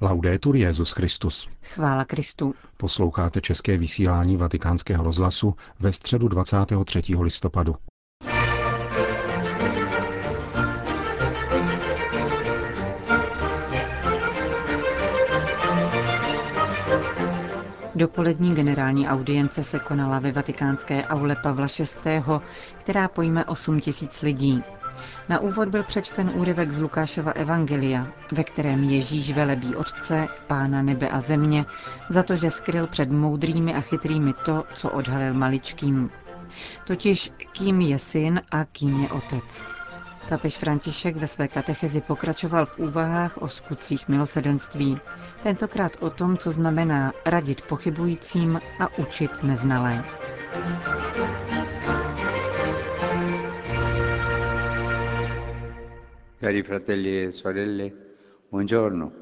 Laudetur Jezus Christus. Chvála Kristu. Posloucháte české vysílání Vatikánského rozhlasu ve středu 23. listopadu. Dopolední generální audience se konala ve vatikánské aule Pavla VI., která pojme 8 tisíc lidí. Na úvod byl přečten úryvek z Lukášova Evangelia, ve kterém Ježíš velebí Otce, Pána nebe a země, za to, že skryl před moudrými a chytrými to, co odhalil maličkým. Totiž kým je syn a kým je otec. Papež František ve své katechezi pokračoval v úvahách o skutcích milosedenství. Tentokrát o tom, co znamená radit pochybujícím a učit neznalé.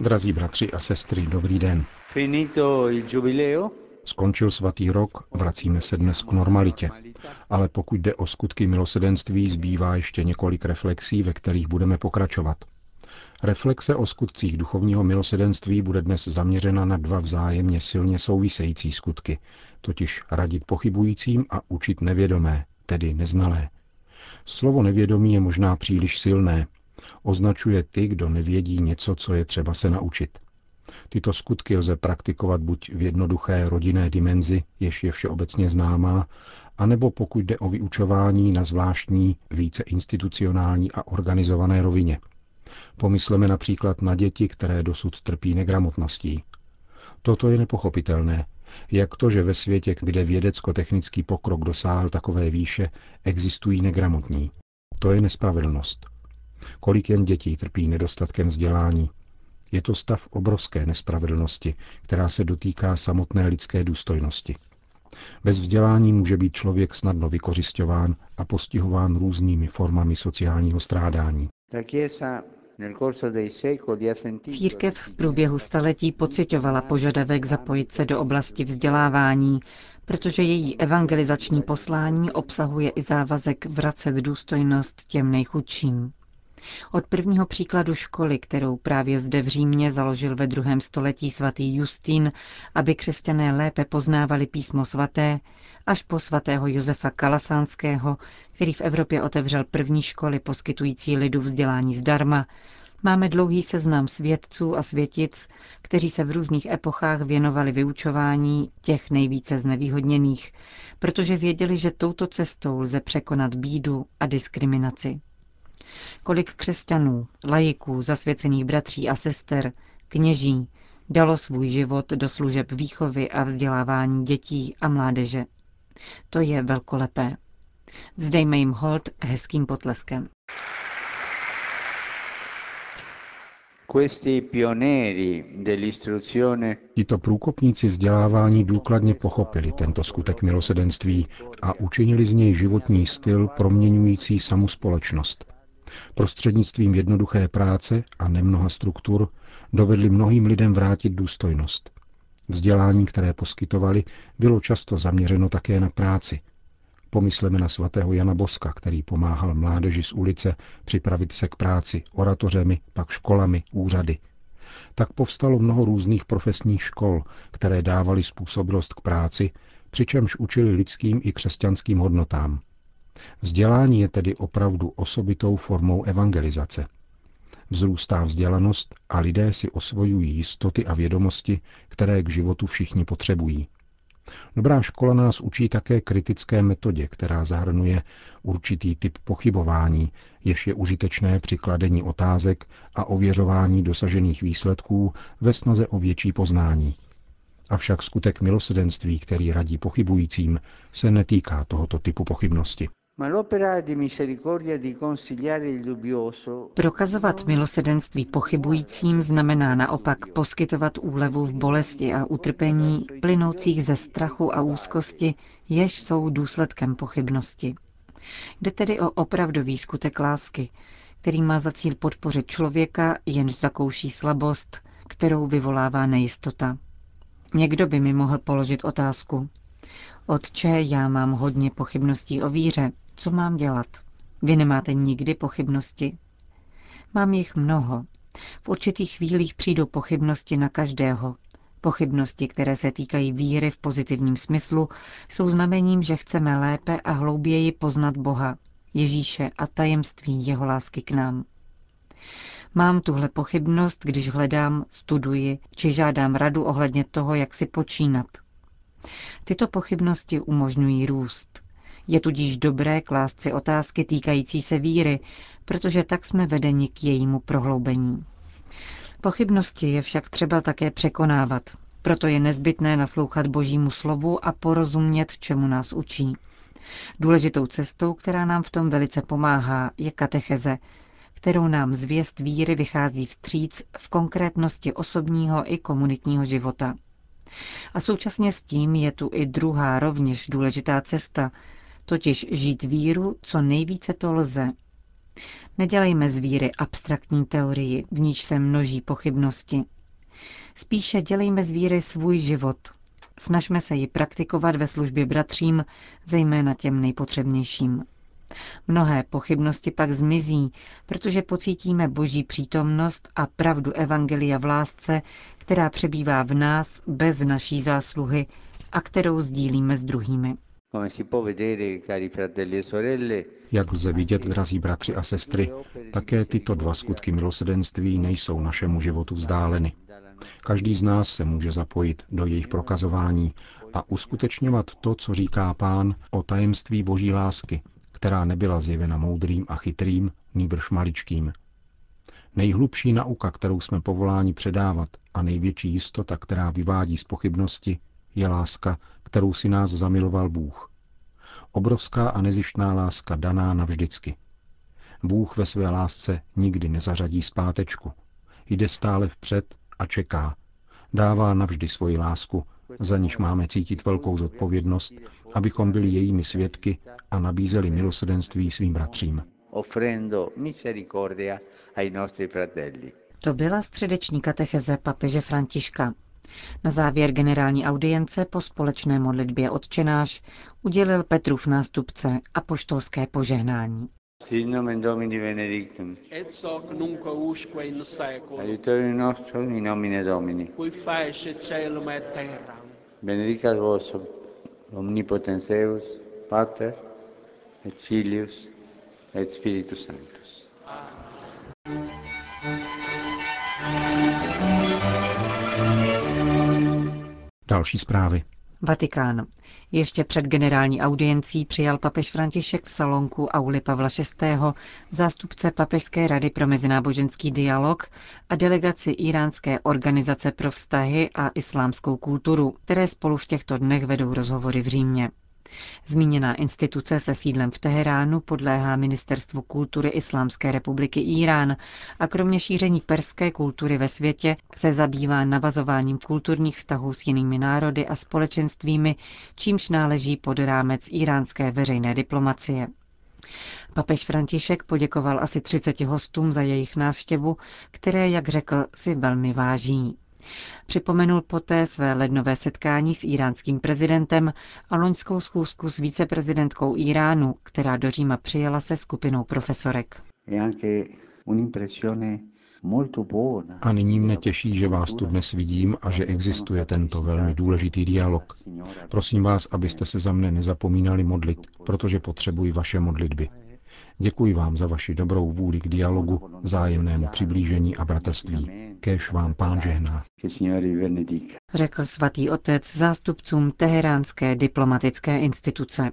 Drazí bratři a sestry, dobrý den. Finito il giubileo? Skončil svatý rok, vracíme se dnes k normalitě. Ale pokud jde o skutky milosedenství, zbývá ještě několik reflexí, ve kterých budeme pokračovat. Reflexe o skutcích duchovního milosedenství bude dnes zaměřena na dva vzájemně silně související skutky, totiž radit pochybujícím a učit nevědomé, tedy neznalé. Slovo nevědomí je možná příliš silné, označuje ty, kdo nevědí něco, co je třeba se naučit. Tyto skutky lze praktikovat buď v jednoduché rodinné dimenzi, jež je všeobecně známá, anebo pokud jde o vyučování na zvláštní, více institucionální a organizované rovině. Pomysleme například na děti, které dosud trpí negramotností. Toto je nepochopitelné. Jak to, že ve světě, kde vědecko-technický pokrok dosáhl takové výše, existují negramotní? To je nespravedlnost. Kolik jen dětí trpí nedostatkem vzdělání. Je to stav obrovské nespravedlnosti, která se dotýká samotné lidské důstojnosti. Bez vzdělání může být člověk snadno vykořišťován a postihován různými formami sociálního strádání. Církev v průběhu staletí pocitovala požadavek zapojit se do oblasti vzdělávání, protože její evangelizační poslání obsahuje i závazek vracet důstojnost těm nejchudším. Od prvního příkladu školy, kterou právě zde v Římě založil ve druhém století svatý Justín, aby křesťané lépe poznávali písmo svaté, až po svatého Josefa Kalasánského, který v Evropě otevřel první školy poskytující lidu vzdělání zdarma, máme dlouhý seznam svědců a světic, kteří se v různých epochách věnovali vyučování těch nejvíce znevýhodněných, protože věděli, že touto cestou lze překonat bídu a diskriminaci. Kolik křesťanů, lajiků, zasvěcených bratří a sester, kněží, dalo svůj život do služeb výchovy a vzdělávání dětí a mládeže. To je velkolepé. Vzdejme jim hold hezkým potleskem. Tito průkopníci vzdělávání důkladně pochopili tento skutek milosedenství a učinili z něj životní styl proměňující samu společnost. Prostřednictvím jednoduché práce a nemnoha struktur dovedli mnohým lidem vrátit důstojnost. Vzdělání, které poskytovali, bylo často zaměřeno také na práci. Pomysleme na svatého Jana Boska, který pomáhal mládeži z ulice připravit se k práci oratořemi, pak školami, úřady. Tak povstalo mnoho různých profesních škol, které dávaly způsobilost k práci, přičemž učili lidským i křesťanským hodnotám. Vzdělání je tedy opravdu osobitou formou evangelizace. Vzrůstá vzdělanost a lidé si osvojují jistoty a vědomosti, které k životu všichni potřebují. Dobrá škola nás učí také kritické metodě, která zahrnuje určitý typ pochybování, jež je užitečné při kladení otázek a ověřování dosažených výsledků ve snaze o větší poznání. Avšak skutek milosedenství, který radí pochybujícím, se netýká tohoto typu pochybnosti. Prokazovat milosedenství pochybujícím znamená naopak poskytovat úlevu v bolesti a utrpení plynoucích ze strachu a úzkosti, jež jsou důsledkem pochybnosti. Jde tedy o opravdový skutek lásky, který má za cíl podpořit člověka, jenž zakouší slabost, kterou vyvolává nejistota. Někdo by mi mohl položit otázku. Otče, já mám hodně pochybností o víře. Co mám dělat? Vy nemáte nikdy pochybnosti? Mám jich mnoho, V určitých chvílích přijdou pochybnosti na každého. Pochybnosti, které se týkají víry v pozitivním smyslu, jsou znamením, že chceme lépe a hlouběji poznat Boha, Ježíše a tajemství jeho lásky k nám. Mám tuhle pochybnost, když hledám, studuji či žádám radu ohledně toho, jak si počínat. Tyto pochybnosti umožňují růst. Je tudíž dobré klást si otázky týkající se víry, protože tak jsme vedeni k jejímu prohloubení. Pochybnosti je však třeba také překonávat. Proto je nezbytné naslouchat Božímu slovu a porozumět, čemu nás učí. Důležitou cestou, která nám v tom velice pomáhá, je katecheze, kterou nám zvěst víry vychází vstříc v konkrétnosti osobního i komunitního života. A současně s tím je tu i druhá rovněž důležitá cesta, totiž žít víru, co nejvíce to lze. Nedělejme z víry abstraktní teorii, v níž se množí pochybnosti. Spíše dělejme z víry svůj život. Snažme se ji praktikovat ve službě bratřím, zejména těm nejpotřebnějším. Mnohé pochybnosti pak zmizí, protože pocítíme boží přítomnost a pravdu Evangelia v lásce, která přebývá v nás bez naší zásluhy a kterou sdílíme s druhými. E Jak lze vidět, drazí bratři a sestry, také tyto dva skutky milosedenství nejsou našemu životu vzdáleny. Každý z nás se může zapojit do jejich prokazování a uskutečňovat to, co říká pán o tajemství boží lásky, která nebyla zjevena moudrým a chytrým, nýbrž maličkým. Nejhlubší nauka, kterou jsme povoláni předávat a největší jistota, která vyvádí z pochybnosti, je láska, kterou si nás zamiloval Bůh. Obrovská a nezištná láska daná navždycky. Bůh ve své lásce nikdy nezařadí zpátečku. Jde stále vpřed a čeká. Dává navždy svoji lásku, za níž máme cítit velkou zodpovědnost, abychom byli jejími svědky a nabízeli milosedenství svým bratřím. To byla středeční katecheze papeže Františka. Na závěr generální audience po společné modlitbě odčenáš udělil Petrův nástupce a poštolské požehnání. Sit nomen Domini benedictum. et hoc nunc usque in seculum, Aiutorium nostrum in nomine Domini. qui fece celum et terra. Benedicat vos omnipotens Deus, Pater, et Filius, et Spiritus Sanctus. Další zprávy. Vatikán. Ještě před generální audiencí přijal papež František v salonku Auli Pavla VI. zástupce Papežské rady pro mezináboženský dialog a delegaci Iránské organizace pro vztahy a islámskou kulturu, které spolu v těchto dnech vedou rozhovory v Římě. Zmíněná instituce se sídlem v Teheránu podléhá Ministerstvu kultury Islámské republiky Irán a kromě šíření perské kultury ve světě se zabývá navazováním kulturních vztahů s jinými národy a společenstvími, čímž náleží pod rámec iránské veřejné diplomacie. Papež František poděkoval asi 30 hostům za jejich návštěvu, které, jak řekl, si velmi váží. Připomenul poté své lednové setkání s iránským prezidentem a loňskou schůzku s viceprezidentkou Iránu, která do Říma přijela se skupinou profesorek. A nyní mne těší, že vás tu dnes vidím a že existuje tento velmi důležitý dialog. Prosím vás, abyste se za mne nezapomínali modlit, protože potřebuji vaše modlitby. Děkuji vám za vaši dobrou vůli k dialogu, vzájemnému přiblížení a bratrství. Kéž vám pán žehná. Řekl svatý otec zástupcům Teheránské diplomatické instituce.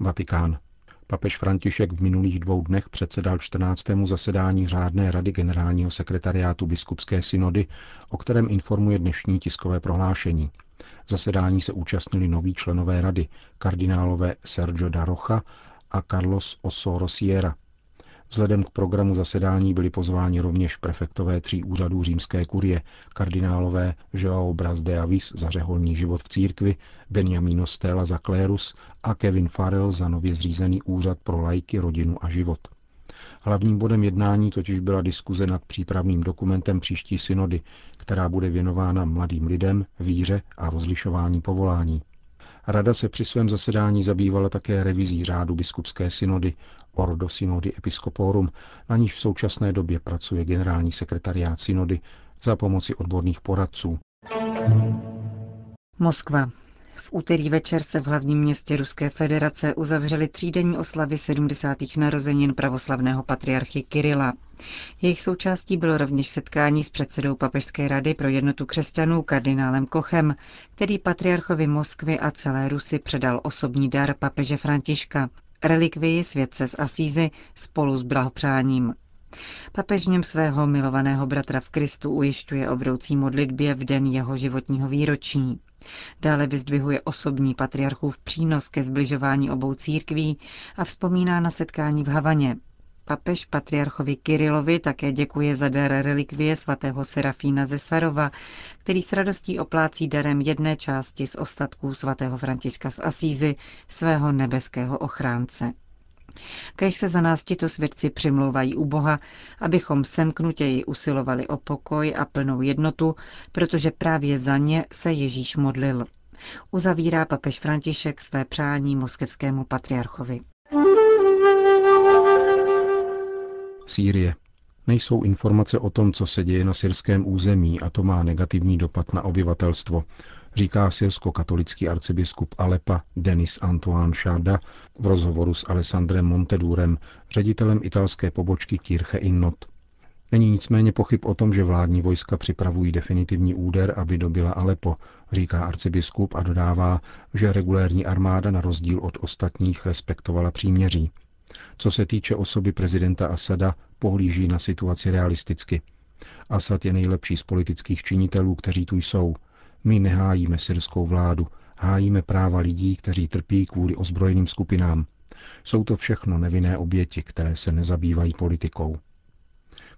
Vatikán. Papež František v minulých dvou dnech předsedal 14. zasedání řádné rady generálního sekretariátu biskupské synody, o kterém informuje dnešní tiskové prohlášení. Zasedání se účastnili noví členové rady, kardinálové Sergio da Rocha a Carlos Osoro Sierra. Vzhledem k programu zasedání byli pozváni rovněž prefektové tří úřadů římské kurie, kardinálové Joao Braz de Avis za řeholní život v církvi, Benjamino Stella za klérus a Kevin Farrell za nově zřízený úřad pro lajky, rodinu a život. Hlavním bodem jednání totiž byla diskuze nad přípravným dokumentem příští synody, která bude věnována mladým lidem, víře a rozlišování povolání. Rada se při svém zasedání zabývala také revizí řádu biskupské synody Ordo Synody Episcoporum, na níž v současné době pracuje generální sekretariát synody za pomoci odborných poradců. Moskva. Úterý večer se v hlavním městě Ruské federace uzavřely třídenní oslavy 70. narozenin pravoslavného patriarchy Kirila. Jejich součástí bylo rovněž setkání s předsedou Papežské rady pro jednotu křesťanů kardinálem Kochem, který patriarchovi Moskvy a celé Rusy předal osobní dar papeže Františka, relikvii světce z Asízy spolu s blahopřáním. Papež v něm svého milovaného bratra v Kristu ujišťuje o vroucí modlitbě v den jeho životního výročí. Dále vyzdvihuje osobní patriarchův přínos ke zbližování obou církví a vzpomíná na setkání v Havaně. Papež patriarchovi Kirilovi také děkuje za dar relikvie svatého Serafína ze Sarova, který s radostí oplácí darem jedné části z ostatků svatého Františka z Asízy, svého nebeského ochránce. Kež se za nás tito svědci přimlouvají u Boha, abychom semknutěji usilovali o pokoj a plnou jednotu, protože právě za ně se Ježíš modlil. Uzavírá papež František své přání moskevskému patriarchovi. Sýrie. Nejsou informace o tom, co se děje na syrském území a to má negativní dopad na obyvatelstvo, říká syrsko-katolický arcibiskup Alepa Denis Antoine Šáda v rozhovoru s Alessandrem Montedurem, ředitelem italské pobočky Kirche in Not. Není nicméně pochyb o tom, že vládní vojska připravují definitivní úder, aby dobila Alepo, říká arcibiskup a dodává, že regulérní armáda na rozdíl od ostatních respektovala příměří. Co se týče osoby prezidenta Asada, pohlíží na situaci realisticky. Asad je nejlepší z politických činitelů, kteří tu jsou. My nehájíme syrskou vládu, hájíme práva lidí, kteří trpí kvůli ozbrojeným skupinám. Jsou to všechno nevinné oběti, které se nezabývají politikou.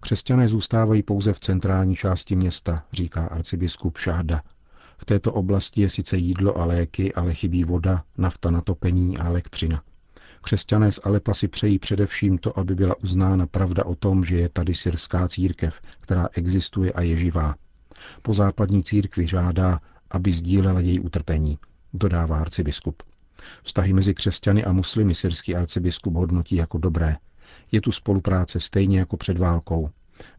Křesťané zůstávají pouze v centrální části města, říká arcibiskup Šáda. V této oblasti je sice jídlo a léky, ale chybí voda, nafta na topení a elektřina. Křesťané z Alepa si přejí především to, aby byla uznána pravda o tom, že je tady syrská církev, která existuje a je živá. Po západní církvi žádá, aby sdílela její utrpení, dodává arcibiskup. Vztahy mezi křesťany a muslimy syrský arcibiskup hodnotí jako dobré. Je tu spolupráce stejně jako před válkou.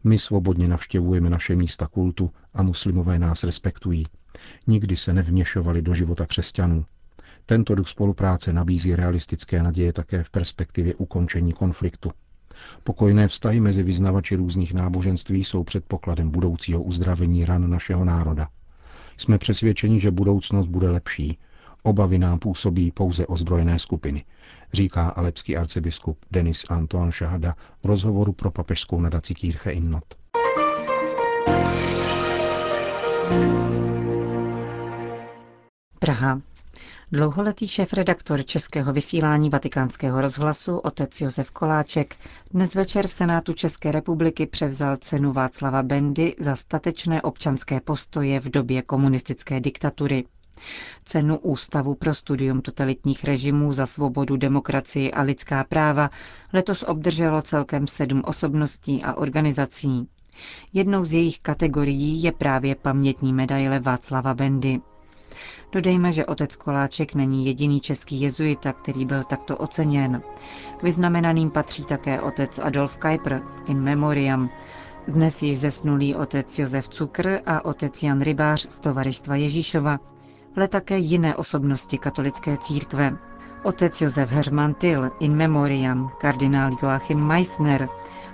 My svobodně navštěvujeme naše místa kultu a muslimové nás respektují. Nikdy se nevměšovali do života křesťanů. Tento duch spolupráce nabízí realistické naděje také v perspektivě ukončení konfliktu. Pokojné vztahy mezi vyznavači různých náboženství jsou předpokladem budoucího uzdravení ran našeho národa. Jsme přesvědčeni, že budoucnost bude lepší. Obavy nám působí pouze ozbrojené skupiny, říká alepský arcibiskup Denis Antoine Šahada v rozhovoru pro papežskou nadaci Kirche Innot. Praha. Dlouholetý šéf-redaktor Českého vysílání vatikánského rozhlasu otec Josef Koláček dnes večer v Senátu České republiky převzal cenu Václava Bendy za statečné občanské postoje v době komunistické diktatury. Cenu Ústavu pro studium totalitních režimů za svobodu, demokracii a lidská práva letos obdrželo celkem sedm osobností a organizací. Jednou z jejich kategorií je právě pamětní medaile Václava Bendy. Dodejme, že otec Koláček není jediný český jezuita, který byl takto oceněn. K vyznamenaným patří také otec Adolf Kuyper in memoriam, dnes již zesnulý otec Josef Cukr a otec Jan Rybář z Tovaristva Ježíšova, ale také jiné osobnosti katolické církve. Otec Josef Herman Till in memoriam, kardinál Joachim Meissner,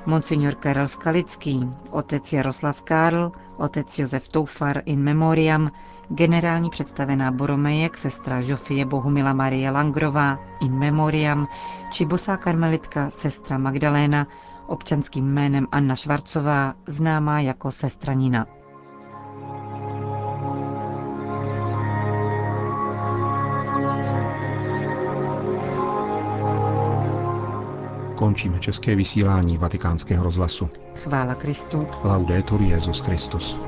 monsignor Karel Skalický, otec Jaroslav Karl, otec Josef Toufar in memoriam, generální představená Boromejek, sestra Žofie Bohumila Marie Langrová in memoriam, či bosá karmelitka sestra Magdaléna, občanským jménem Anna Švarcová, známá jako sestra Nina. Končíme české vysílání vatikánského rozhlasu. Chvála Kristu. Laudetur Jezus Christus.